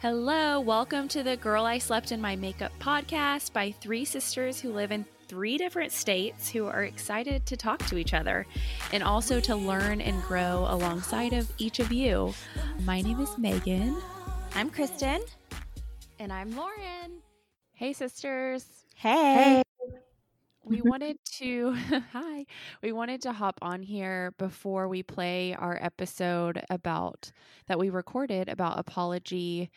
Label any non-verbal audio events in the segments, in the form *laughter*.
Hello, welcome to the Girl I Slept in My Makeup podcast by three sisters who live in three different states who are excited to talk to each other and also to learn and grow alongside of each of you. My name is Megan. I'm Kristen. And I'm Lauren. Hey, sisters. Hey. We *laughs* wanted to, *laughs* hi, we wanted to hop on here before we play our episode about that we recorded about apology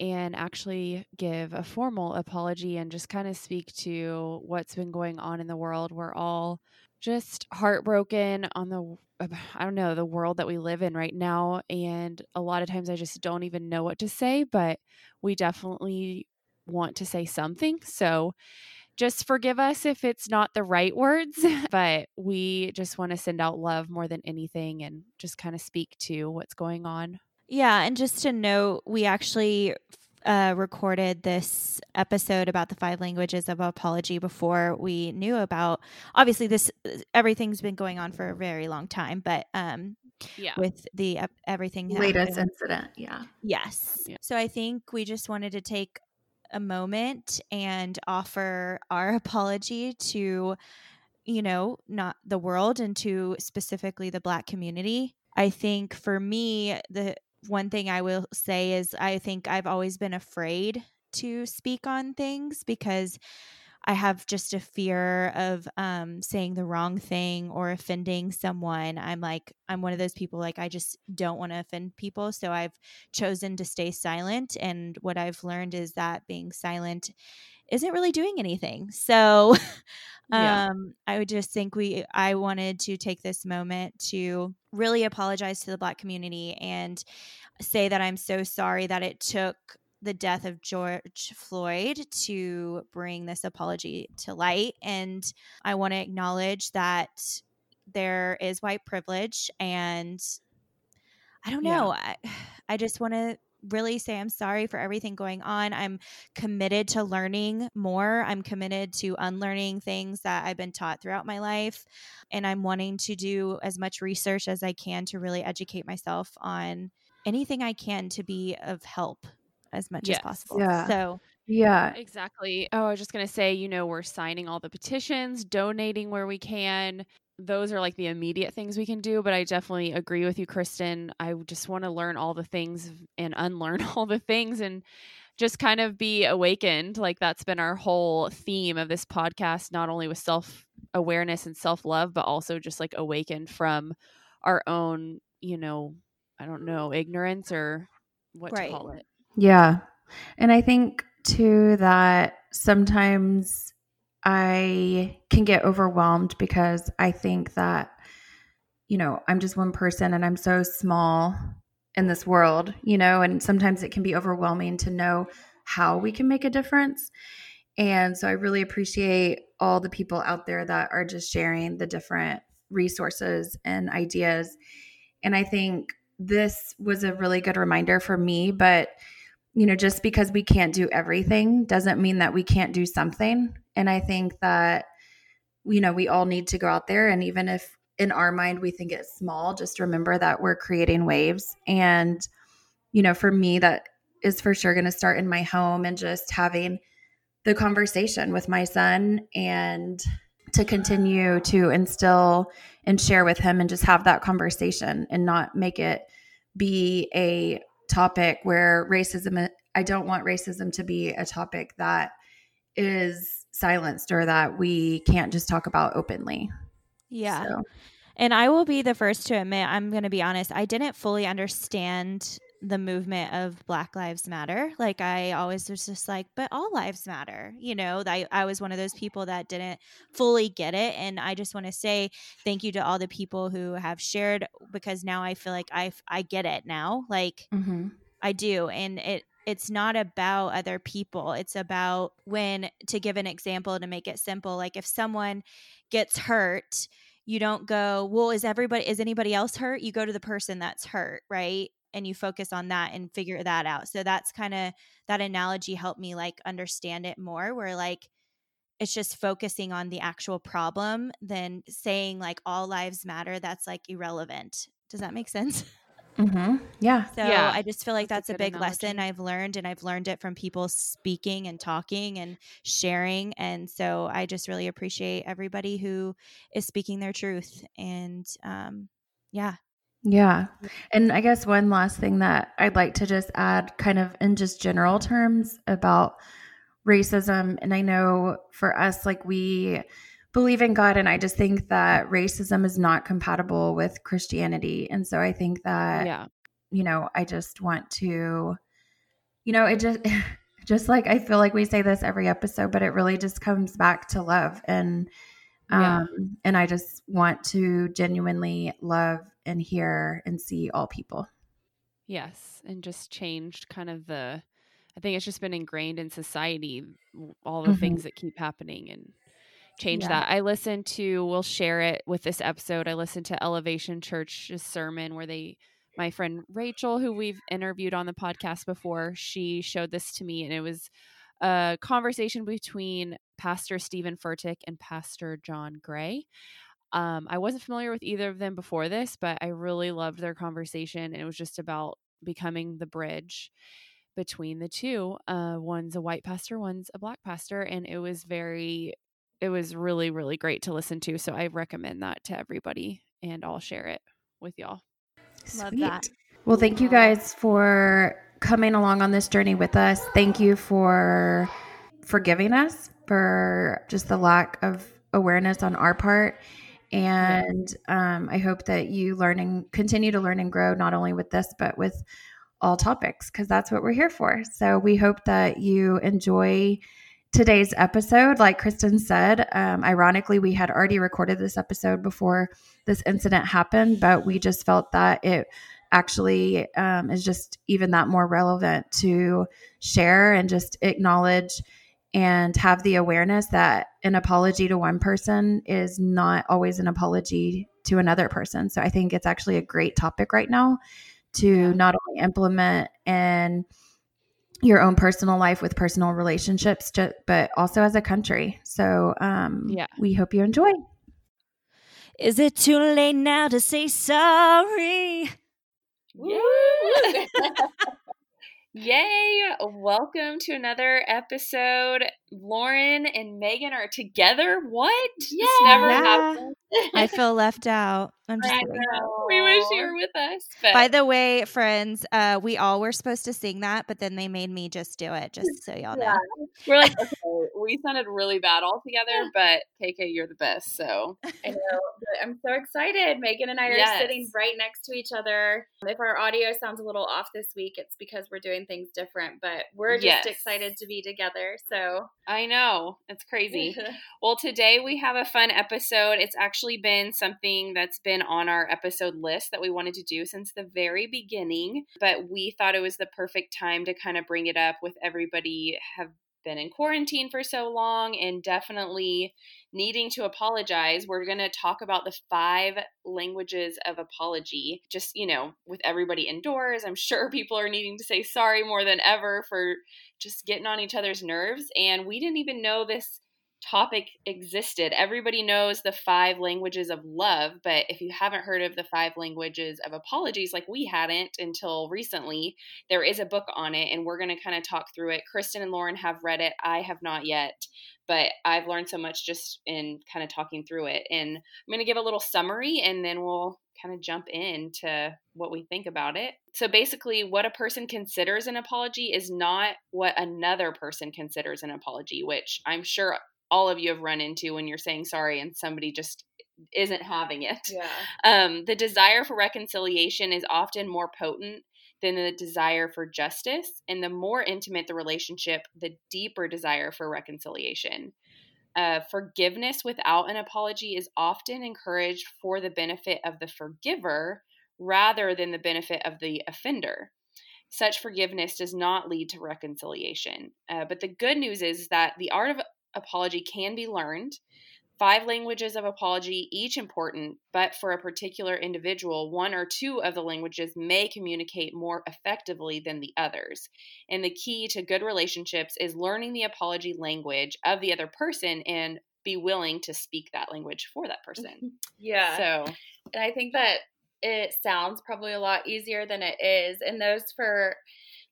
and actually give a formal apology and just kind of speak to what's been going on in the world. We're all just heartbroken on the I don't know, the world that we live in right now and a lot of times I just don't even know what to say, but we definitely want to say something. So just forgive us if it's not the right words, *laughs* but we just want to send out love more than anything and just kind of speak to what's going on. Yeah, and just to note, we actually uh, recorded this episode about the five languages of apology before we knew about. Obviously, this everything's been going on for a very long time, but um, yeah, with the uh, everything latest incident, yeah, yes. Yeah. So I think we just wanted to take a moment and offer our *laughs* apology to you know not the world and to specifically the black community. I think for me the one thing i will say is i think i've always been afraid to speak on things because I have just a fear of um, saying the wrong thing or offending someone. I'm like, I'm one of those people, like, I just don't want to offend people. So I've chosen to stay silent. And what I've learned is that being silent isn't really doing anything. *laughs* So yeah. um, I would just think we, I wanted to take this moment to really apologize to the Black community and say that I'm so sorry that it took the death of George Floyd to bring this apology to light. And I want to acknowledge that there is white privilege. And I don't know. Yeah. I, *sighs* I just want to really say I'm sorry for everything going on. I'm committed to learning more. I'm committed to unlearning things that I've been taught throughout my life. And I'm wanting to do as much research as I can to really educate myself on anything I can to be of help as much yes. as possible. Yeah. So yeah. Exactly. Oh, I was just going to say, you know, we're signing all the petitions, donating where we can. Those are like the immediate things we can do. But I definitely agree with you, Kristen. I just want to learn all the things and unlearn *laughs* all the things and just kind of be awakened. Like that's been our whole theme of this podcast, not only with self awareness and self love, but also just like awakened from our own, you know, I don't know, ignorance or what right. to call it. Yeah. And I think too that sometimes I can get overwhelmed because I think that, you know, I'm just one person and I'm so small in this world, you know, and sometimes it can be overwhelming to know how we can make a difference. And so I really appreciate all the people out there that are just sharing the different resources and ideas. And I think this was a really good reminder for me, but you know, just because we can't do everything doesn't mean that we can't do something. And I think that, you know, we all need to go out there. And even if in our mind we think it's small, just remember that we're creating waves. And, you know, for me, that is for sure going to start in my home and just having the conversation with my son and to continue to instill and share with him and just have that conversation and not make it be a topic where racism I don't want racism to be a topic that is silenced or that we can't just talk about openly. Yeah. So. And I will be the first to admit, I'm going to be honest, I didn't fully understand the movement of Black Lives Matter. Like I always was just like, but all lives matter. You know, I, I was one of those people that didn't fully get it. And I just want to say thank you to all the people who have shared because now I feel like I, I get it now. Like mm-hmm. I do. And it, it's not about other people. It's about when, to give an example to make it simple, like if someone gets hurt, you don't go, well, is everybody, is anybody else hurt? You go to the person that's hurt, right? And you focus on that and figure that out. So that's kind of that analogy helped me like understand it more where like it's just focusing on the actual problem than saying like all lives matter that's like irrelevant. Does that make sense? Mm-hmm. Yeah. So Yeah. I just feel like That's that's, a a, good big lesson. I've learned, and I've learned it from people speaking and talking and sharing. And so I just really appreciate everybody who is speaking their truth. And um, yeah, Yeah. And I guess one last thing that I'd like to just add, kind of in just general terms about racism. And I know for us, like we believe in God, and I just think that racism is not compatible with Christianity. And so I think that, yeah. you know, I just want to, you know, it just, *laughs* just like I feel like we say this every episode, but it really just comes back to love. And, Yeah. um, and I just want to genuinely love and hear and see all people. Yes, and just changed kind of the. I think it's just been ingrained in society, all the Mhm. things that keep happening, and change Yeah. that. I listened to. We'll share it with this episode. I listened to Elevation Church's sermon where they, my friend Rachel, who we've interviewed on the podcast before, she showed this to me, and it was a conversation between Pastor Stephen Furtick and Pastor John Gray. Um, I wasn't familiar with either of them before this, but I really loved their conversation. And it was just about becoming the bridge between the two. Uh, one's a white pastor, one's a black pastor. And it was very, it was really, really great to listen to. So I recommend that to everybody and I'll share it with y'all. Love that. Well, thank you guys for coming along on this journey with us. Thank you for forgiving us for just the lack of awareness on our part. And um, I hope that you learn and continue to learn and grow not only with this, but with all topics, because that's what we're here for. So we hope that you enjoy today's episode. Like Kristen said, um, ironically, we had already recorded this episode before this incident happened, but we just felt that it actually um, is just even that more relevant to share and just acknowledge and have the awareness that an apology to one person is not always an apology to another person. So I think it's actually a great topic right now to Yeah. not only implement in your own personal life with personal relationships, but also as a country. So um, Yeah. we hope you enjoy. Is it too late now to say sorry? Yay! *laughs* Yay! Welcome to another episode. Lauren and Megan are together. What? This never Yeah. happened. I feel *laughs* left out. I'm just I know. We wish you were with us. But By the way, friends, uh, we all were supposed to sing that, but then they made me just do it, just so y'all know. We're like, *laughs* okay, we sounded really bad all together, but KK, you're the best. So *laughs* I know, but I'm so excited. Megan and I are Yes. sitting right next to each other. If our audio sounds a little off this week, it's because we're doing things different, but we're just Yes. excited to be together. So, I know it's crazy. *laughs* Well, today we have a fun episode. It's actually been something that's been on our episode list that we wanted to do since the very beginning, but we thought it was the perfect time to kind of bring it up with everybody have been in quarantine for so long and definitely needing to apologize. We're going to talk about the five languages of apology. Just, you know, with everybody indoors, I'm sure *laughs* people are needing to say sorry more than ever for just getting on each other's nerves and we didn't even know this topic existed. Everybody knows the five languages of love, but if you haven't heard of the five languages of apologies, like we hadn't until recently, there is a book on it, and we're going to kind of talk through it. Kristen and Lauren have read it. I have not yet, but I've learned so much just in kind of talking through it. And I'm going to give a little summary, and then we'll kind of jump into what we think about it. So basically, what a person considers an apology is not what another person considers an apology, which I'm sure all of you have run into when you're saying sorry and somebody just isn't having it. yeah. Um, the desire for reconciliation is often more potent than the desire for justice. And the more intimate the relationship, the deeper desire for reconciliation. Uh, forgiveness without an apology is often encouraged for the benefit of the forgiver rather than the benefit of the offender. Such forgiveness does not lead to reconciliation. Uh, but the good news is that the art of apology can be learned. Five languages of apology, each important, but for a particular individual, one or two of the languages may communicate more effectively than the others. And the key to good relationships is learning the apology language of the other person and be willing to speak that language for that person. *laughs* Yeah. So, and I think that it sounds probably a lot easier than it is. And those for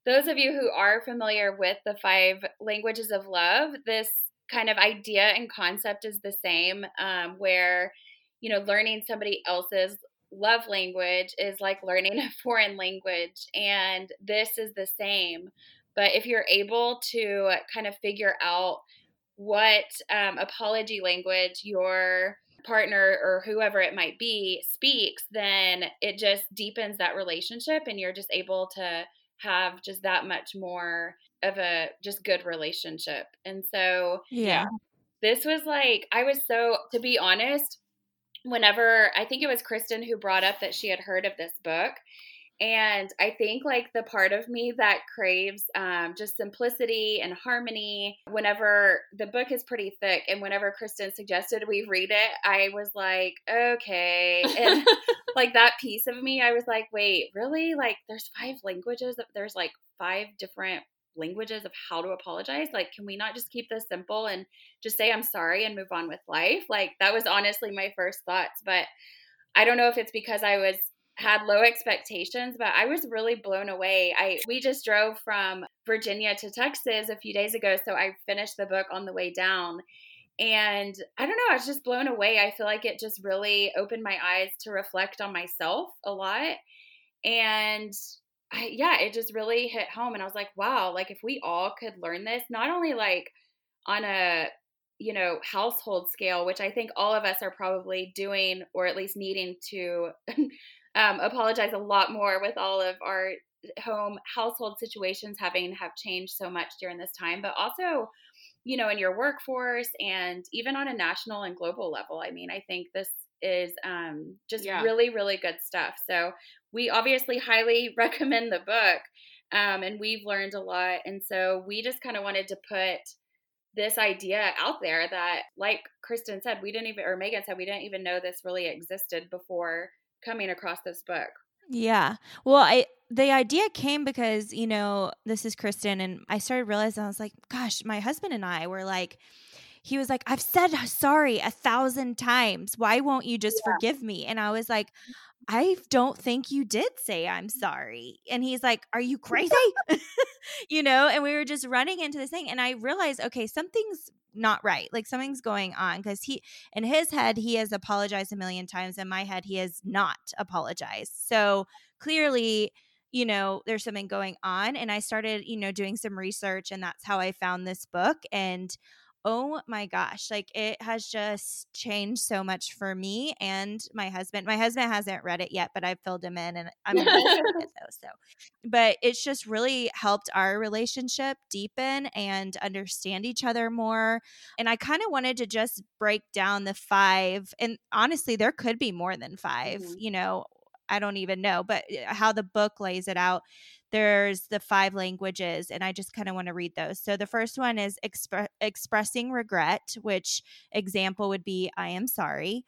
those of you who are familiar with the five languages of love, this kind of idea and concept is the same, um, where, you know, learning somebody else's love language is like learning *laughs* a foreign language. And this is the same. But if you're able to kind of figure out what um, apology language your partner or whoever it might be speaks, then it just deepens that relationship and you're just able to have just that much more of a just good relationship. And so, Yeah. this was like, I was so, to be honest, whenever I think it was Kristen who brought up that she had heard of this book. And I think like the part of me that craves um, just simplicity and harmony, whenever the book is pretty thick, and whenever Kristen suggested we read it, I was like, okay. And *laughs* like that piece of me, I was like, wait, really? Like there's five languages, there's like five different languages of how to apologize. Like, can we not just keep this simple and just say I'm sorry and move on with life? Like that was honestly my first thoughts. But I don't know if it's because I was had low expectations, but I was really blown away. I we just drove from Virginia to Texas a few days ago, so I finished the book on the way down. And I don't know, I was just blown away. I feel like it just really opened my eyes to reflect on myself a lot. And I, yeah, it just really hit home. And I was like, wow, like if we all could learn this, not only like on a you know household scale which i think all of us are probably doing or at least needing to um, apologize a lot more with all of our home household situations having have changed so much during this time but also you know in your workforce and even on a national and global level i mean i think this is um, just Yeah. really really good stuff so we obviously highly *laughs* recommend the book um, and we've learned a lot and so we just kind of wanted to put this idea out there that like kristen said we didn't even or megan said we didn't even know this really existed before coming across this book Yeah. Well, I the idea came because, you know, this is Kristen and I started realizing I was like, gosh, my husband and I were like he was like, I've said sorry a thousand times. Why won't you just forgive me? And I was like, I don't think you did say I'm sorry. And he's like, Are you *laughs* crazy? *laughs* you know, and we were just running into this thing. And I realized, okay, something's not right. Like something's going on because he, in his head, he has apologized a million times. In my head, he has not apologized. So clearly, you know, there's something going on. And I started, you know, doing some research, and that's how I found this book. And oh my gosh, like it has just changed so much for me and my husband. My husband hasn't read it yet, but I've filled him in and I'm it *laughs* though. So, but it's just really helped our relationship deepen and understand each other more. And I kind of wanted to just break down the five, and honestly, there could be more than 5 Mhm. you know. I don't even know, but uh, how the book lays it out, there's the five languages, and I just kind of want to read those. So the first one is expre- expressing regret, which example would be I am sorry.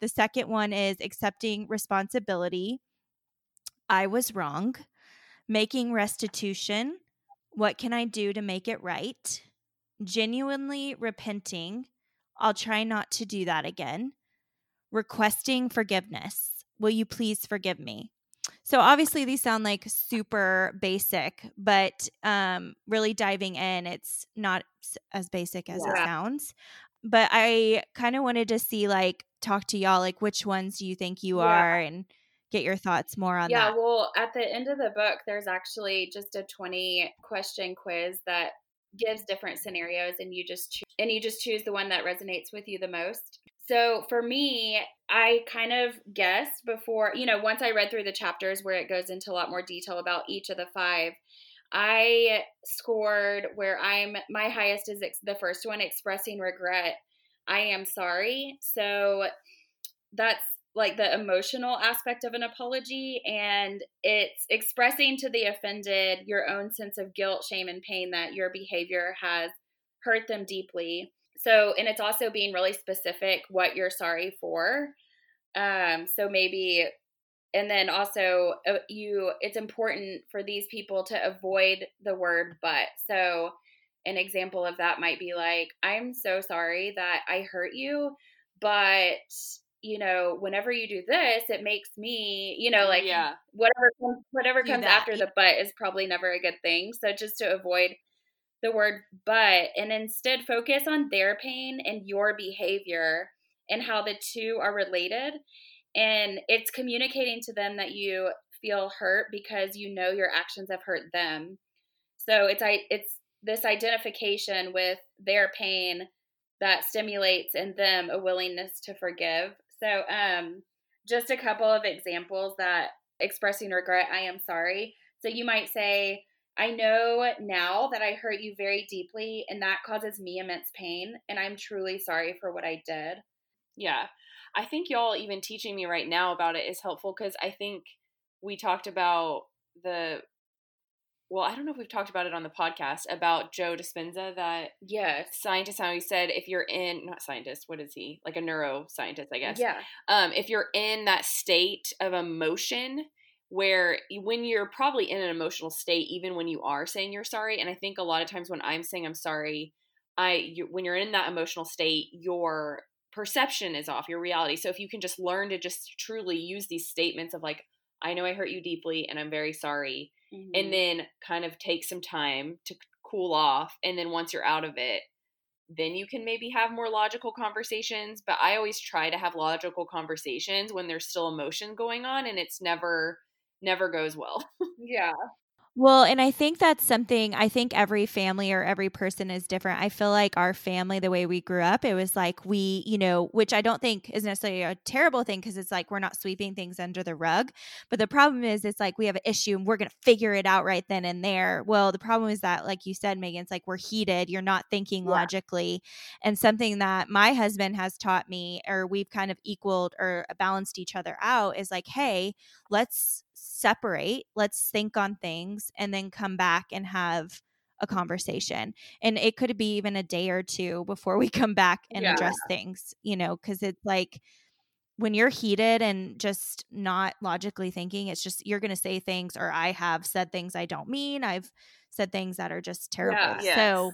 The second one is accepting responsibility. I was wrong. Making restitution. What can I do to make it right? Genuinely repenting. I'll try not to do that again. Requesting forgiveness. Will you please forgive me? So obviously these sound like super basic, but um really diving in, it's not as basic as it sounds. But I kind of wanted to see like talk to y'all like which ones do you think you Yeah. are and get your thoughts more on yeah that. well at the end of the book there's actually just a 20 question quiz that gives different scenarios and you just choo- and you just choose the one that resonates with you the most so for me i kind of guessed before you know once i read through the chapters where it goes into a lot more detail about each of the five i scored where i'm my highest is ex- the first one expressing regret i am sorry. So that's like the emotional aspect of an apology and it's expressing to the offended your own sense of guilt shame and pain that your behavior has hurt them deeply so and it's also being really specific what you're sorry for um so maybe and then also uh, you it's important for these people to avoid the word but so an example of that might be like i'm so sorry that i hurt you but you know, whenever you do this, it makes me, you know, like yeah. whatever comes, whatever Do comes that. after the but is probably never a good thing. So just to avoid the word but and instead focus on their pain and your behavior and how the two are related. And it's communicating to them that you feel hurt because you know your actions have hurt them. So it's it's this identification with their pain that stimulates in them a willingness to forgive. So um just a couple of examples that expressing regret, I am sorry. So you might say, I know now that I hurt you very deeply and that causes me immense pain and I'm truly sorry for what I did. Yeah. I think y'all even teaching me right now about it is helpful because I think we talked about the well, I don't know if we've talked about it on the podcast about Joe Dispenza, that yeah scientist how he said if you're in not scientist, what is he? Like a neuroscientist, I guess. Yeah. Um, if you're in that state of emotion where when you're probably in an emotional state, even when you are saying you're sorry, and I think a lot of times when I'm saying I'm sorry, I you, when you're in that emotional state, your perception is off, your reality. So if you can just learn to just truly use these statements of like, I know I hurt you deeply, and I'm very sorry Mm-hmm. and then kind of take some time to cool off and then once you're out of it then you can maybe have more logical conversations but i always try to have logical conversations when there's still emotion going on and it's never never goes well *laughs* yeah. Well, and I think that's something I think every family or every person is different. I feel like our family, the way we grew up, it was like we, you know, which I don't think is necessarily a terrible thing because it's like we're not sweeping things under the rug. But the problem is, it's like we have an issue and we're going to figure it out right then and there. Well, the problem is that, like you said, Megan, it's like we're heated. You're not thinking Yeah. logically. And something that my husband has taught me, or we've kind of equaled or balanced each other out, is like, hey, let's separate, let's think on things, and then come back and have a conversation. And it could be even a day or two before we *laughs* come back and Yeah. address things, you know, because it's like when you're heated and just not logically thinking, it's just you're going to say things, or I have said things I don't mean. I've said things that are just terrible. Yeah. Yes. So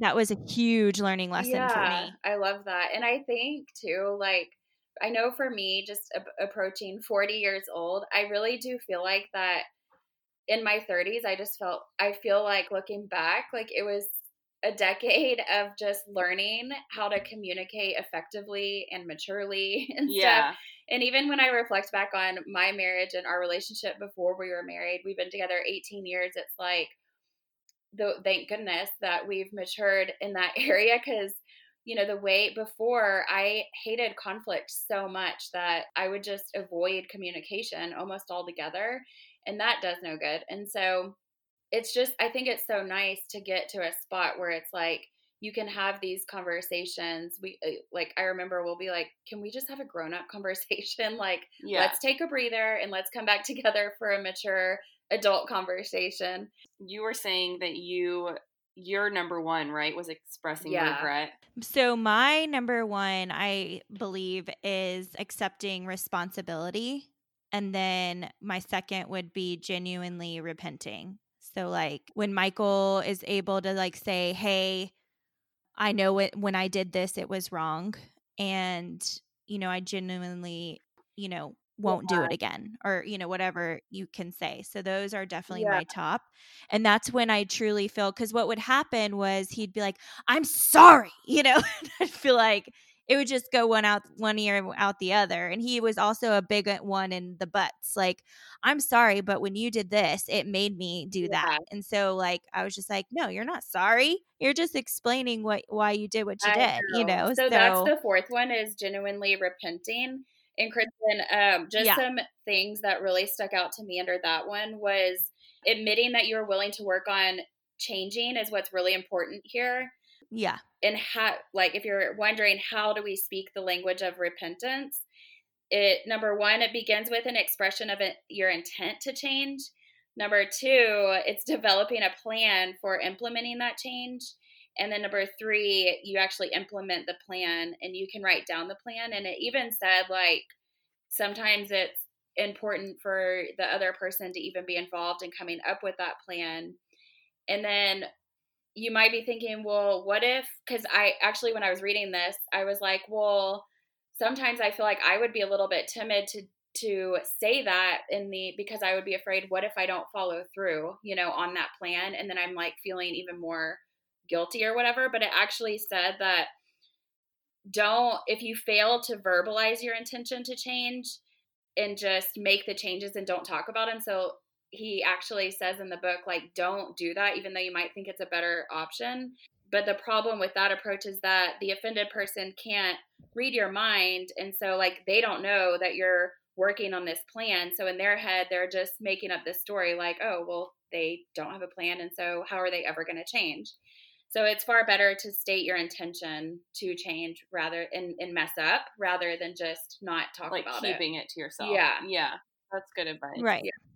that was a huge learning lesson for me. I love that. And I think too, like, I know for me, just a- approaching 40 years old, I really do feel like that in my 30s, I just felt, I feel like looking back, like it was a decade *laughs* of just learning how to communicate effectively and maturely *laughs* and yeah stuff. And even when I reflect back on my marriage and our relationship before we were married, we've been together 18 years. It's like, the, thank goodness that we've matured in that *laughs* area because you know the way before i hated conflict so much that i would just avoid communication almost altogether and that does no good and so it's just i think it's so nice to get to a spot where it's like you can have these conversations we uh, like i remember we'll be like can we just have a grown-up *laughs* conversation? Like yeah. let's take a breather and let's come back *laughs* together for a mature adult conversation. You were saying that you your number one right was expressing Yeah. regret So, my number one, I believe, is accepting responsibility. And then my second would be genuinely repenting. So, like when Michael is able to, like, say, Hey, I know it when I did this, it was wrong. And, you know, I genuinely, you know, won't do it again or, you know, whatever you can say. So, those are definitely Yeah. my top. And that's when I truly feel because what would happen was he'd be like, I'm sorry, *laughs* you know, I'd feel like it would just go one out one ear out the other. And he was also a big uh, one in the butts. Like, I'm sorry, but when you did this, it made me do Yeah. that. And so like I was just like, no, you're not sorry. You're just explaining what why you did what you I did, you know. So, that's the fourth one is genuinely repenting. And Kristen, um, just Yeah. some things that really stuck out to me under that one was admitting that you're willing to work on changing is what's really important here. yeah. And how, like, if you're wondering how do we speak the language of repentance, it number one, it begins with an expression of it, your intent to change. Number two, it's developing a plan for implementing that change. And then number three, you actually implement the plan and you can write down the plan. And it even said, like, sometimes it's important for the other person to even be involved in coming up with that plan. And then you might be thinking, well, what if? Because I actually, when I was reading this, I was like, well, sometimes I feel like I would be a little bit timid to to say that in the because I would be afraid what if I don't follow through, you know, on that plan and then I'm like feeling even more guilty or whatever, but it actually said that don't if you fail to verbalize your intention to change and just make the changes and don't talk about them. So he actually says in the book like don't do that even though you might think it's a better option. But the problem with that approach is that the offended person can't read your mind and so like they don't know that you're working on this plan. So in their head they're just making up this story like oh well they don't have a plan and so how are they ever going to change so it's far better to state your intention to change rather and, and mess up rather than just not talk like about keeping it. Keeping it to yourself. Yeah. Yeah. That's good advice. Right. Yeah.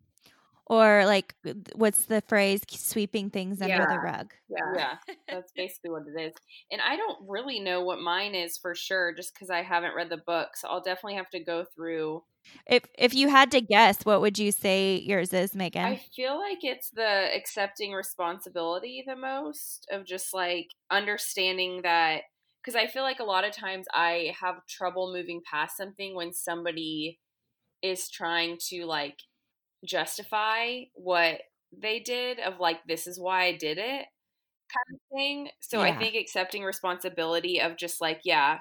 Or like what's the phrase sweeping things under Yeah. the rug. Yeah. Yeah. That's *laughs* basically what it is. And I don't really know what mine is for sure just because I haven't read the book. So I'll definitely have to go through. If if you had to guess, what would you say yours is, Megan? I feel like it's the accepting responsibility the most of just like understanding that. Because I feel like a lot of times I have trouble moving past something when somebody is trying to like justify what they did of like this is why I did it kind of thing. So I think accepting responsibility of just like yeah,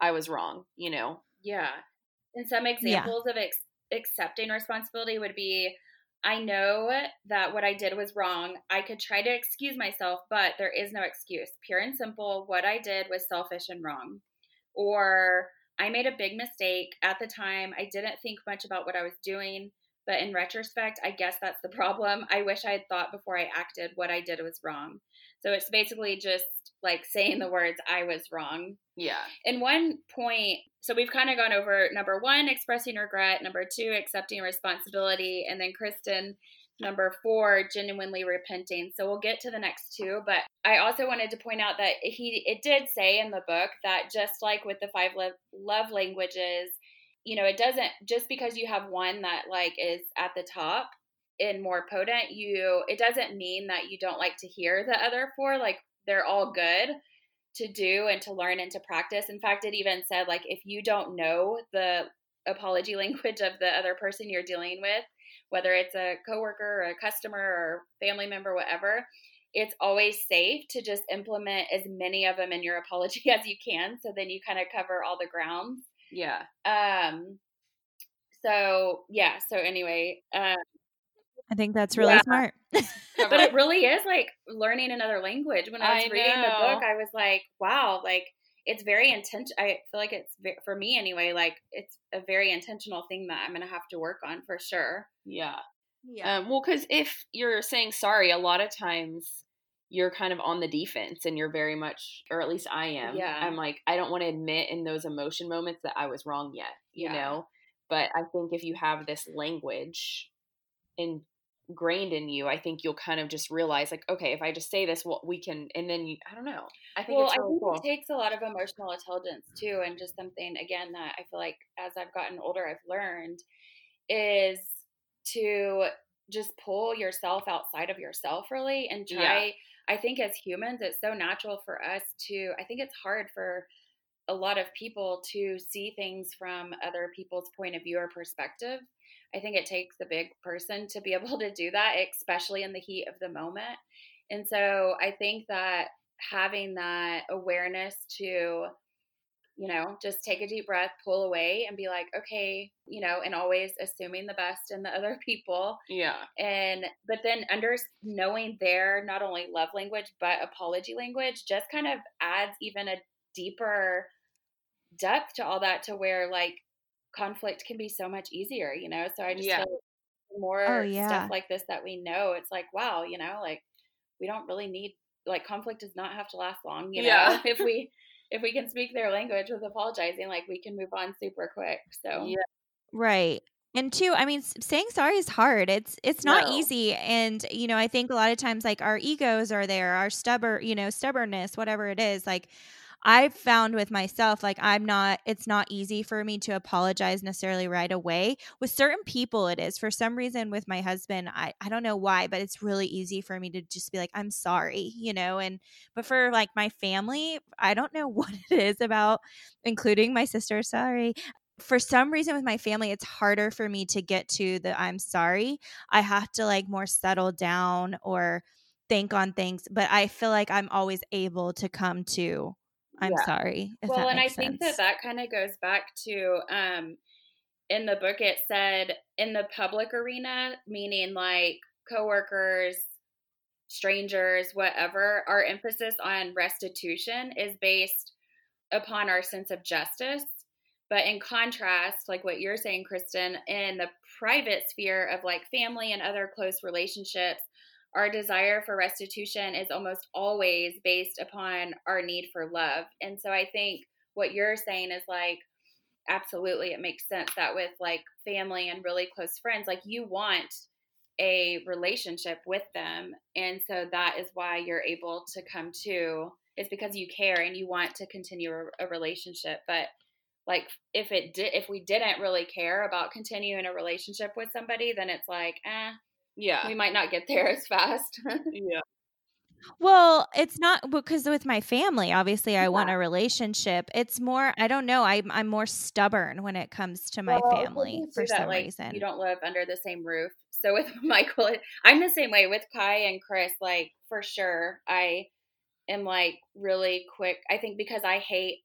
I was wrong, you know. Yeah. And some examples of ex- accepting responsibility would be I know that what I did was wrong. I could try to excuse myself, but there is no excuse. Pure and simple, what I did was selfish and wrong. Or I made a big mistake at the time. I didn't think much about what I was doing, but in retrospect, I guess that's the problem. I wish I had thought before I acted what I did was wrong. So it's basically just like saying the words I was wrong Yeah. in one point, so we've kind of gone over number one, expressing regret, number two, accepting responsibility, and then Kristen, number four, genuinely repenting. So we'll get to the next two, but I also wanted to point out that he it did say in the book that just like with the five love, love languages, you know, it doesn't just because you have one that like is at the top and more potent, you it doesn't mean that you don't like to hear the other four. Like they're all good to do and to learn and to practice. In fact, it even said like if you don't know the apology *laughs* language of the other person you're dealing with, whether it's a coworker or a customer or family member, whatever, it's always safe to just implement as many of them in your apology *laughs* as you can. So then you kind of cover all the grounds. Yeah. Um, so yeah. So anyway, um, I think that's really Yeah. smart. *laughs* but it *laughs* really is like learning another language. When I was I reading the book. I was like, wow, like it's very intentional. I feel like it's for me anyway. Like it's a very intentional thing that I'm gonna have to work on for sure. Yeah. Yeah. Um, well, because if you're saying sorry, a lot of times you're kind of on the defense and you're very much, or at least I am. Yeah. I'm like, I don't want to admit in those emotion moments that I was wrong yet, you Yeah. know? But I think if you have this language ingrained in you, I think you'll kind of just realize, like, okay, if I just say this, well, we can, and then you, I don't know. I think well, it's I think cool. it takes a lot of emotional intelligence too, and just something again that I feel like as I've gotten older, I've learned is to just pull yourself outside of yourself really and Yeah. I think as humans it's so natural for us to I think it's hard for a lot of people to see things from other people's point of view or perspective. I think it takes a big person to be *laughs* able to do that, especially in the heat of the moment. And so I think that having that awareness to you know, just take a deep breath, pull away, and be like, okay, you know, and always assuming the best in the other *laughs* people. yeah. And, but then under knowing their not only love language, but apology language just kind of adds even a deeper depth to all that to where like conflict can be so much easier, you know? So I just Yeah. feel like oh, more Oh, yeah. stuff like this that we know, it's like, wow, you know, like we don't really need, like conflict does not have to last long, you know? Yeah. *laughs* if we, if we can speak their language with apologizing, like we can move on super quick. So Yeah. Right. And two, I mean, saying sorry is hard. It's it's not No. easy, and you know, I think a lot of times, like our egos are there, our stubborn, you know, stubbornness, whatever it is. Like, I've found with myself, like, I'm not, it's not easy for me to apologize necessarily right away. With certain people, it is. For some reason, with my husband, I, I don't know why, but it's really easy for me to just be like, I'm sorry, you know? And, but for like my family, I don't know *laughs* what it is about, including my sister, sorry. For some reason, with my family, it's harder for me to get to the I'm sorry. I have to like more settle down or, think on things, but I feel like I'm always able to come to I'm yeah. sorry. well, and I sense. think that that kind of goes back to um in the book it said in the public arena, meaning like coworkers, strangers, whatever, our emphasis on restitution is based upon our sense of justice. But in contrast, like what you're saying, Kristen, in the private sphere of like family and other close relationships, our desire for restitution is almost always based upon our need for love. And so I think what you're saying is like, absolutely, it makes sense that with like family and really close friends, like you want a relationship with them. And so that is why you're able to come to, is because you care and you want to continue a, a relationship. But like if it did if we didn't really care about continuing a relationship with somebody then it's like eh yeah we might not get there as fast *laughs* yeah well, it's not because with my family, obviously, I yeah. want a relationship. It's more, I don't know, I'm I'm more stubborn when it comes to my well, family for that, some like, reason. You don't live under the same roof. So with *laughs* Michael, I'm the same way with Kai and Chris. Like for sure, I am like really quick. I think because I hate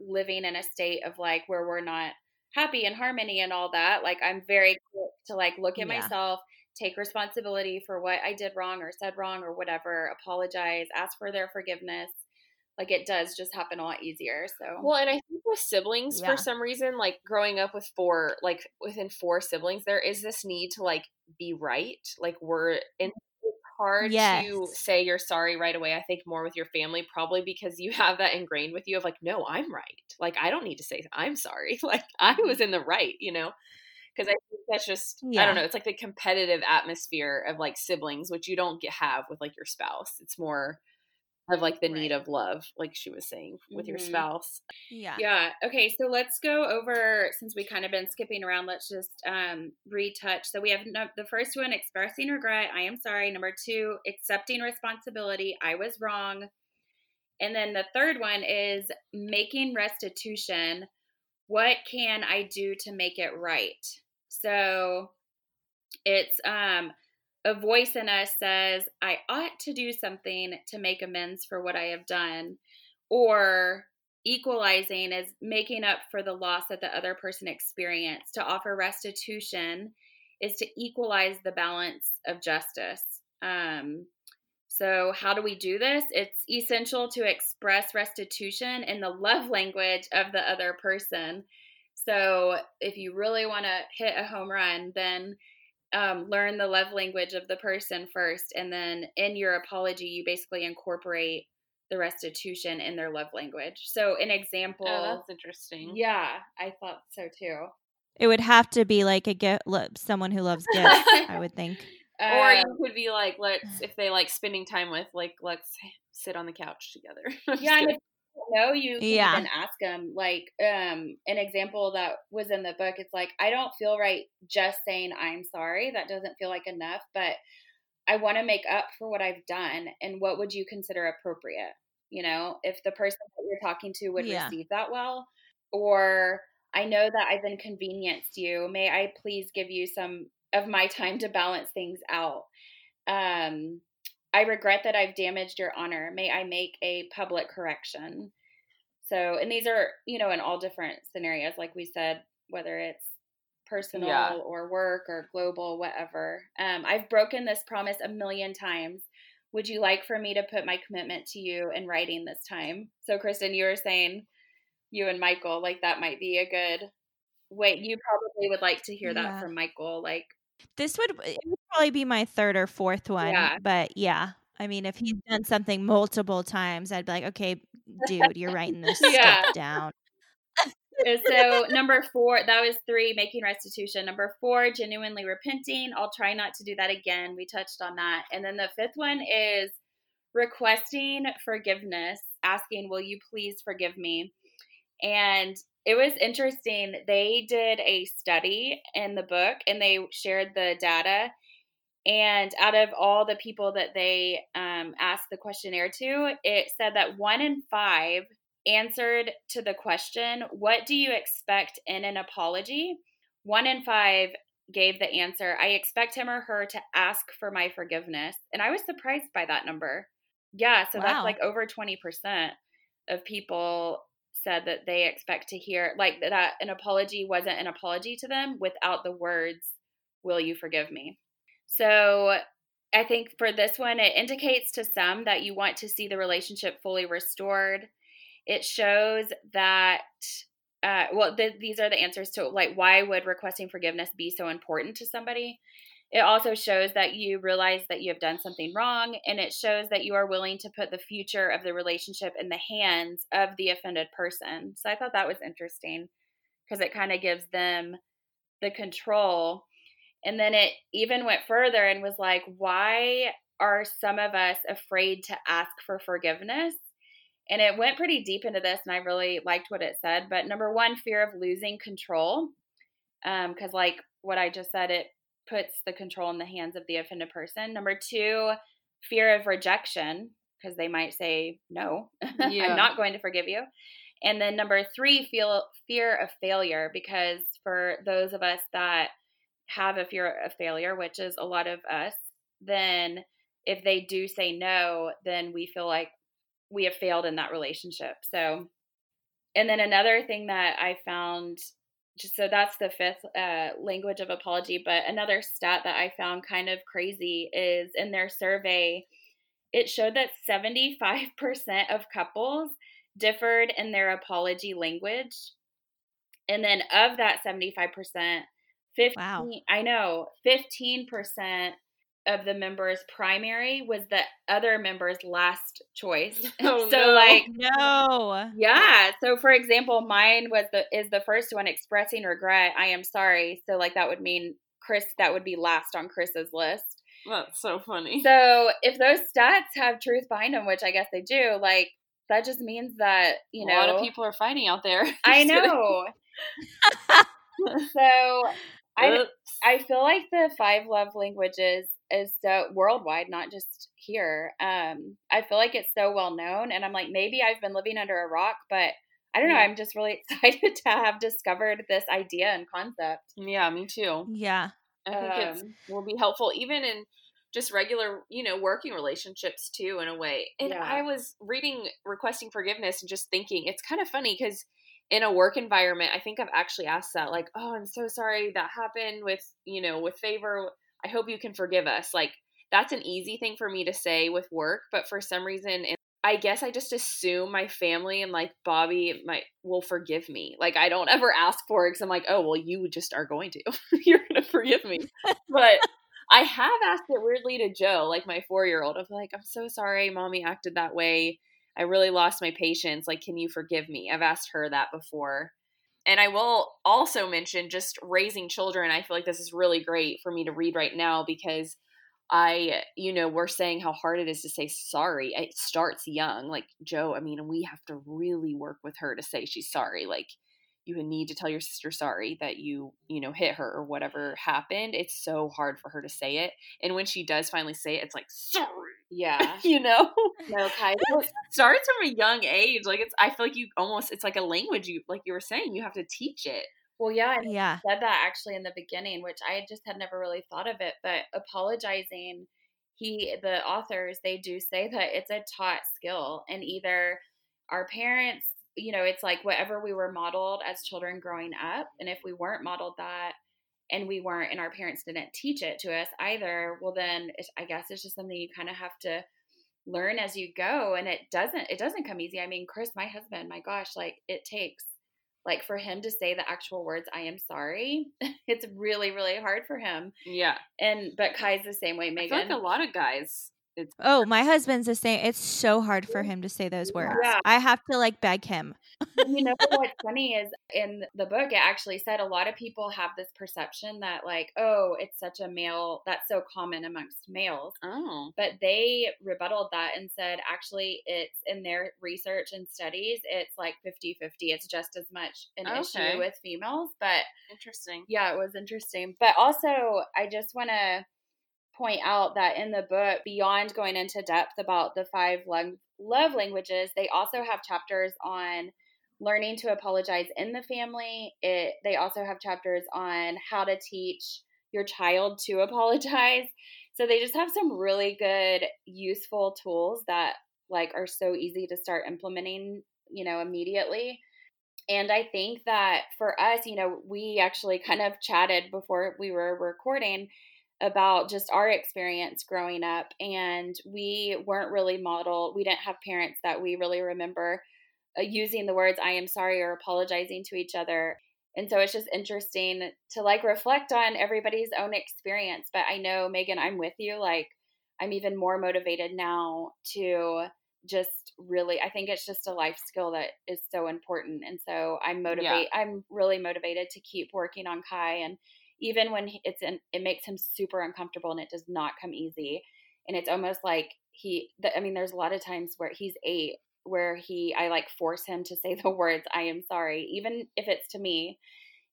living in a state of like where we're not happy and harmony and all that. Like I'm very quick to like look at yeah. myself take responsibility for what I did wrong or said wrong or whatever, apologize, ask for their forgiveness. Like it does just happen a lot easier. So well, and I think with siblings, yeah. for some reason, like growing up with four, like within four siblings, there is this need to like be right. Like we're in mm. hard yes. to say you're sorry right away. I think more with your family, probably because you have that ingrained with you of like, no, I'm right. Like I don't need to say I'm sorry. *laughs* Like I was mm. in the right, you know because I think that's just yeah. I don't know. It's like the competitive atmosphere of like siblings, which you don't get have with like your spouse. It's more of like the right. need of love, like she was saying with mm-hmm. your spouse. Yeah. Yeah. Okay. So let's go over since we kind of been skipping around. Let's just um, retouch. So we have no, the first one: expressing regret. I am sorry. Number two: accepting responsibility. I was wrong. And then the third one is making restitution what can I do to make it right? So it's um, a voice in us says, I ought to do something to make amends for what I have done. Or equalizing is making up for the loss that the other person experienced. To offer restitution is to equalize the balance of justice. Um, so, how do we do this? It's essential to express restitution in the love language of the other person. So, if you really want to hit a home run, then um, learn the love language of the person first. And then in your apology, you basically incorporate the restitution in their love language. So, an example. Oh, that's interesting. Yeah, I thought so too. It would have to be like a gift, someone who loves gifts, *laughs* I would think. Uh, or you could be like, let's *sighs* if they like spending time with, like, let's sit on the couch together. *laughs* yeah, and if you know, you can yeah. even ask them. Like, um, an example that was in the book, it's like I don't feel right just saying I'm sorry. That doesn't feel like enough, but I want to make up for what I've done. And what would you consider appropriate? You know, if the person that you're talking to would yeah. receive that well, or I know that I've inconvenienced you. May I please give you some of my time to balance things out. Um, I regret that I've damaged your honor. May I make a public correction? So, and these are, you know, in all different scenarios, like we said, whether it's personal yeah. or work or global, whatever. Um, I've broken this promise a million times. Would you like for me to put my commitment to you in writing this time? So, Kristen, you were saying you and Michael, like that might be a good wait. You probably would like to hear yeah. that from Michael, like this would, it would probably be my third or fourth one. Yeah. But yeah, I mean, if he's mm-hmm. done something multiple times, I'd be like, okay, dude, you're writing this *laughs* yeah. stuff down. Uh, so *laughs* number four, that was three, making restitution. Number four, genuinely repenting. I'll try not to do that again. We touched on that. And then the fifth one is requesting forgiveness, asking, Will you please forgive me? And it was interesting. They did a study in the book and they shared the data. And out of all the people that they um, asked the questionnaire to, it said that one in five answered to the question, What do you expect in an apology? One in five gave the answer, I expect him or her to ask for my forgiveness. And I was surprised by that number. Yeah, so wow. that's like over 20% of people said that they expect to hear, like that an apology wasn't an apology to them without the words, Will you forgive me? So I think for this one, it indicates to some that you want to see the relationship fully restored. It shows that, uh, well, th- these are the answers to like why would requesting forgiveness be so important to somebody? It also shows that you realize that you have done something wrong, and it shows that you are willing to put the future of the relationship in the hands of the offended person. So I thought that was interesting because it kind of gives them the control and then it even went further and was like, why are some of us afraid to ask for forgiveness? And it went pretty deep into this, and I really liked what it said. But number one, fear of losing control. Because, um, like what I just said, it puts the control in the hands of the offended person. Number two, fear of rejection, because they might say, no, *laughs* yeah. I'm not going to forgive you. And then number three, feel fear of failure, because for those of us that have a fear of failure, which is a lot of us, then if they do say no, then we feel like we have failed in that relationship. So, and then another thing that I found, so that's the fifth uh, language of apology, but another stat that I found kind of crazy is in their survey, it showed that 75% of couples differed in their apology language. And then of that 75%, 15, wow. I know 15% of the members' primary was the other member's last choice. *laughs* Oh, so no. like no. Yeah. So for example, mine was the is the first one expressing regret. I am sorry. So like that would mean Chris that would be last on Chris's list. That's so funny. So if those stats have truth behind them, which I guess they do, like that just means that, you know, a lot of people are fighting out there. *laughs* I know. *laughs* so I I feel like the five love languages is so worldwide, not just here. Um, I feel like it's so well known, and I'm like, maybe I've been living under a rock, but I don't know. I'm just really *laughs* excited to have discovered this idea and concept. Yeah, me too. Yeah, I think um, it will be helpful even in just regular, you know, working relationships too, in a way. And yeah. I was reading requesting forgiveness and just thinking it's kind of funny because in a work environment, I think I've actually asked that, like, oh, I'm so sorry that happened with, you know, with favor. I hope you can forgive us. Like, that's an easy thing for me to say with work, but for some reason, I guess I just assume my family and like Bobby might will forgive me. Like I don't *laughs* ever ask for it because I'm like, oh well, you just are going to. *laughs* You're gonna forgive me. but I have asked it weirdly to Joe, like my four year old. I'm like, I'm so sorry, mommy acted that way. I really lost my patience. Like, can you forgive me? I've asked her that before. And I will also mention just raising children. I feel like this is really great for me to read right now because I, you know, we're saying how hard it is to say sorry. It starts young. Like Joe, I mean, we have to really work with her to say she's sorry. Like, you need to tell your sister sorry that you you know hit her or whatever happened it's so hard for her to say it and when she does finally say it it's like sorry yeah. *laughs* you know? No okay it starts from a young age like it's i feel like you almost it's like a language you like you were saying you have to teach it. Well yeah yeah. said that actually in the beginning which i just had never really thought of it but apologizing he the authors they do say that it's a taught skill and either our parents you know, it's like whatever we were modeled as children growing up. And if we weren't modeled that and we weren't, and our parents didn't teach it to us either, well, then I guess it's just something you kind of have to learn as you go. And it doesn't, it doesn't come easy. I mean, Chris, my husband, my gosh, like it takes like for him to say the actual words i am sorry *laughs* it's really really hard for him yeah and but kai's the same way megan I feel like a lot of guys It's Oh, my husband's the same. It's so hard for him to say those words. Yeah. I have to like beg him. you know *laughs* what's funny is in the book it actually said a lot of people have this perception that like oh it's such a male that's so common amongst males oh. but they rebutted that and said actually it's in their research and studies it's like 50-50 it's just as much an Okay. issue with females but Interesting. yeah it was interesting but also i just want to point out that in the book beyond going into depth about the five love, languages they also have chapters on learning to apologize in the family. It they also have chapters on how to teach your child to *laughs* apologize. So they just have some really good useful tools that like are so easy to start implementing you know immediately. And I think that for us, you know, we actually kind of chatted before we were recording about just our experience growing up. And we weren't really modeled, we didn't have parents that we really remember uh, using the words, I am sorry, or apologizing to each other. And so it's just interesting to like reflect on everybody's own experience. But I know, Megan, I'm with you. Like, I'm even more motivated now to just really i think it's just a life skill that is so important and so i'm motivate i'm really motivated to keep working on kai and even when it's in, it makes him super uncomfortable and it does not come easy and it's almost like he the, i mean there's a lot of times where he's eight where he i like force him to say *laughs* the words i am sorry even if it's to me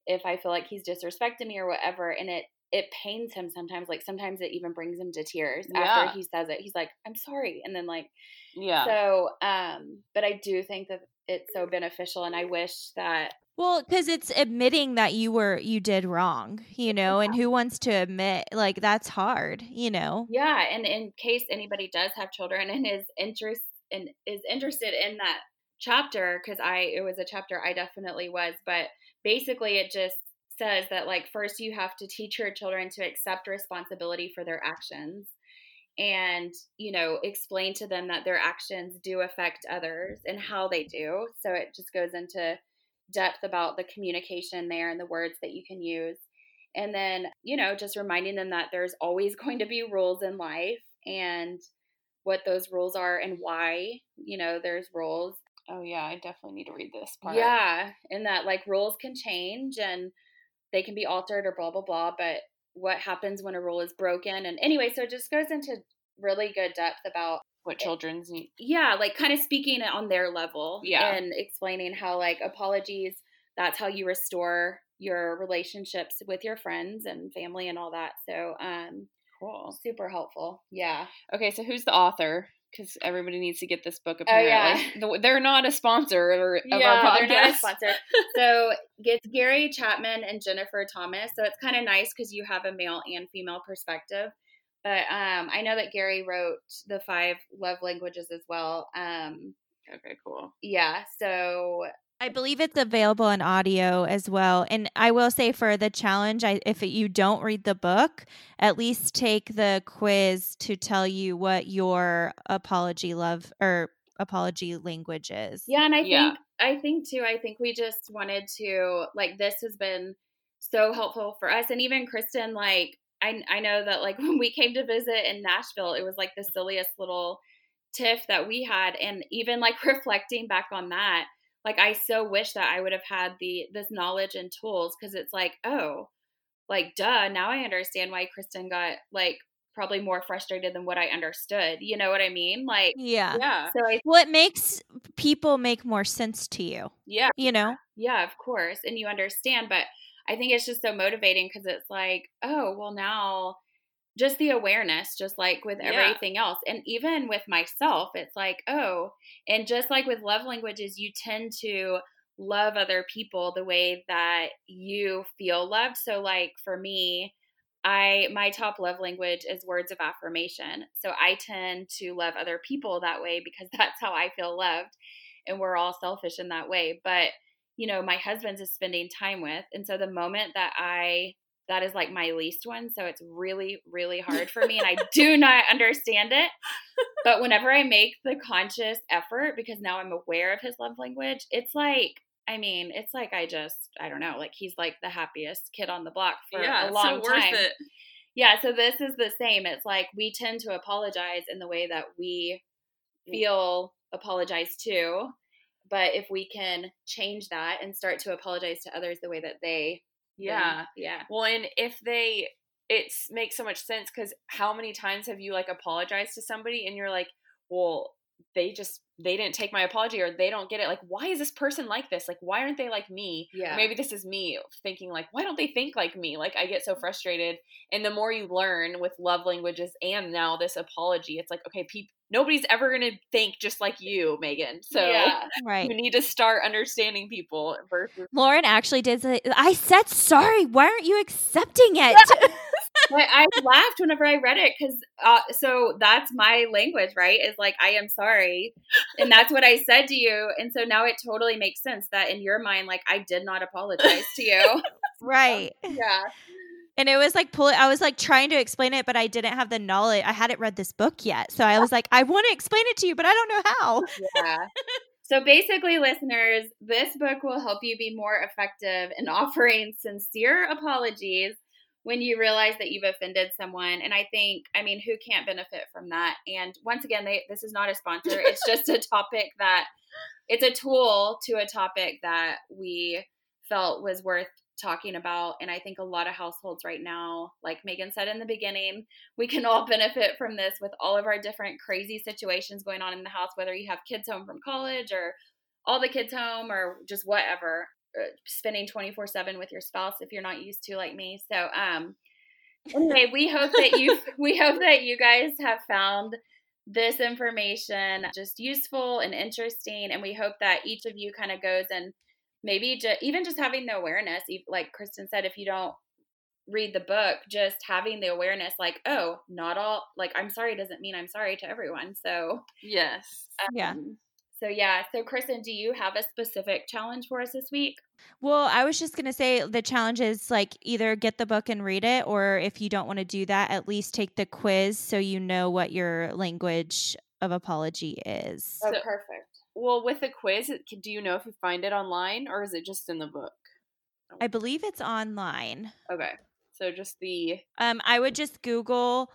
if i feel like he's disrespecting me or whatever and it it pains him sometimes like sometimes it even brings him to tears Yeah. after he says it he's like i'm sorry and then like Yeah. so, um, but I do think that it's so beneficial, and I wish that Well, because it's admitting that you were you did wrong, you know, and who wants to admit like that's hard, you know? yeah, and in case anybody does have children and is interest and is interested in that chapter, because I it was a chapter I definitely was, but basically it just says that like first you have to teach your children to accept responsibility for their actions and you know explain to them that their actions do affect others and how they do so it just goes into depth about the communication there and the words that you can use. And then you know just reminding them that there's always *laughs* going to be rules in life and what those rules are and why you know there's rules. Oh yeah, I definitely need to read this part. yeah and that like rules can change and they can be altered or blah blah blah but what happens when a rule is broken? And anyway so it just goes into really good depth about What children's need. yeah like kind of speaking on their level Yeah. and explaining how like apologies that's how you restore your relationships with your friends and family and all that so um Cool. super helpful yeah Okay, so who's the author? Because everybody needs to get this book. Oh, yeah. Apparently, they're not a sponsor of, of yeah, our podcast. they're not a sponsor. so it's Gary Chapman and Jennifer Thomas. So it's kind of nice because you have a male and female perspective. But um, I know that Gary wrote the five love languages as well. Um, Okay, cool. yeah. So I believe it's available in audio as well. And I will say for the challenge, I, if you don't read the book, at least take the quiz to tell you what your apology love or apology language is. yeah, and I Yeah. think I think too. I think we just wanted to like this has been so helpful for us, and even Kristen. Like I I know that like *laughs* when we came to visit in Nashville, it was like the silliest little tiff that we had, and even like *laughs* reflecting back on that, like I so wish that I would have had the this knowledge and tools because it's like oh, like duh. Now I understand why Kristen got like probably more frustrated than what I understood. You know what I mean? Like Yeah. Yeah. so I Well, it makes people make more sense to you, Yeah. you know? Yeah, of course. And you understand, but I think it's just so motivating because it's like, oh, well, now just the awareness, just like with Yeah. everything else. And even with myself, it's like, oh, and just like with love languages, you tend to love other people the way that you feel loved. So, like for me, I my top love language is words of affirmation. So I tend to love other people that way because *laughs* that's how I feel loved. And we're all selfish in that way. But you know, my husband's is spending time with. And so the moment that I, that is like my least one. So it's really, really hard for me. And I *laughs* do not understand it. But whenever I make the conscious effort, because now I'm aware of his love language, it's like, I mean, it's like I just, I don't know, like he's like the happiest kid on the block for yeah. a long so worth time. it. Yeah, so this is the same. It's like we tend to apologize in the way that we mm. feel apologized to. But if we can change that and start to apologize to others the way that they, Yeah. then- yeah, Well, and if they, it makes so much sense because how many times have you like apologized to somebody and you're like, well, they just they didn't take my apology or they don't get it. Like, why is this person like this? Like, why aren't they like me? yeah, Or maybe this is me thinking like, why don't they think like me? Like, I get so mm. frustrated. And the more you learn with love languages and now this apology, it's like, okay, people, nobody's ever gonna think just like you, Megan. So yeah. Right. you need to start understanding people versus Lauren actually did say, I said sorry. Why aren't you accepting it? *laughs* But I laughed whenever I read it because uh, so that's my language, right? Is like I am sorry, and that's what I said to you, and so now it totally makes sense that in your mind, like I did not apologize to you. *laughs* right. yeah, And it was like pulling, I was like trying to explain it, but I didn't have the knowledge. I hadn't read this book yet. So I was like, I want to explain it to you, but I don't know how. *laughs* yeah. So basically, listeners, this book will help you be more effective in *laughs* offering sincere apologies when you realize that you've offended someone. And I think, I mean, who can't benefit from that? And once again, they, this is not a sponsor. *laughs* It's just a topic that it's a tool to a topic that we felt was worth talking about. And I think a lot of households right now, like Megan said in the beginning, we can all benefit from this with all of our different crazy situations going on in the house, whether you have kids home from college or all the kids home or just whatever, spending 24 7 with your spouse if you're not used to like me. So, um, anyway, we hope that you we hope that you guys have found this information just useful and interesting, and we hope that each of you kind of goes and maybe just even just having the awareness, like Kristen said, if you don't read the book, just having the awareness, like, oh, not all, like, I'm sorry doesn't mean I'm sorry to everyone. So, yes. Yeah. So yeah. So, Kristen, do you have a specific challenge for us this week? Well, I was just going to say the challenge is like either get the book and read it, or if you don't want to do that, at least take the quiz so you know what your language of apology is. Oh, So- perfect. Well, with the quiz, do you know if you find it online or is it just in the book? I believe it's online. Okay. So just the Um, I would just Google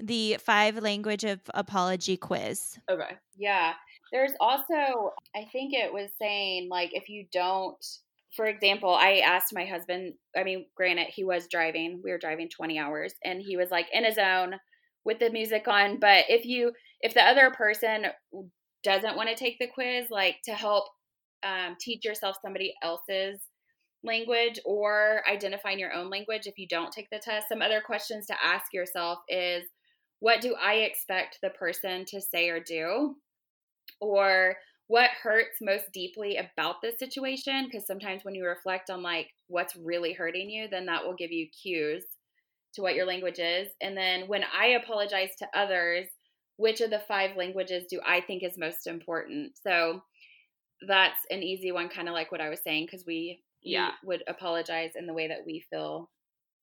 the five language of apology quiz. okay. Yeah. There's also, I think it was saying, like, if you don't, for example, I asked my husband, I mean, granted, he was driving, we were driving 20 hours, and he was like in his zone with the music on. But if you, if the other person doesn't want to take the quiz, like to help um, teach yourself somebody else's language or identifying your own language if you don't take the test, some other questions to ask yourself is what do I expect the person to say or do? Or what hurts most deeply about this situation? Because sometimes when you reflect on like what's really hurting you, then that will give you cues to what your language is. And then when I apologize to others, which of the five languages do I think is most important? So that's an easy one, kind of like what I was saying, because we Yeah. would apologize in the way that we feel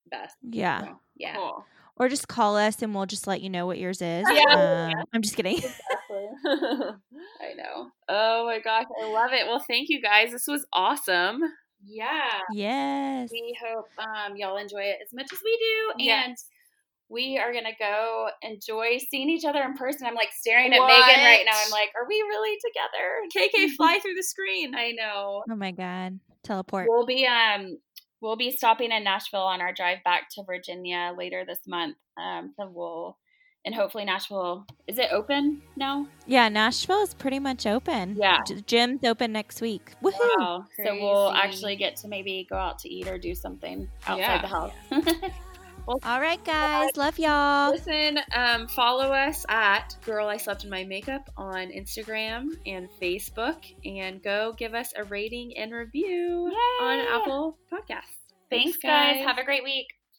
best. Yeah. So, yeah. Cool. Or just call us and we'll just let you know what yours is. Yeah. Um, I'm just kidding. *laughs* I know. oh my gosh, I love it. Well, thank you guys. This was awesome. Yeah. yes. We hope um, y'all enjoy it as much as we do. Yes. And we are going to go enjoy seeing each other in person. I'm like staring at What? Megan right now. I'm like, are we really together? KK, *laughs* fly through the screen. I know. Oh my God. Teleport. We'll be um we'll be stopping in Nashville on our drive back to Virginia later this month. Um so we'll and hopefully Nashville is it open now? Yeah, Nashville is pretty much open. Yeah. G- gym's open next week. Woohoo. Wow. So we'll actually get to maybe go out to eat or do something outside Yeah. the house. *laughs* All right, guys. Love y'all. Listen, um, follow us at Girl I Slept in My Makeup on Instagram and Facebook, and go give us a rating and review on Apple Podcasts. Thanks, guys. Have a great week.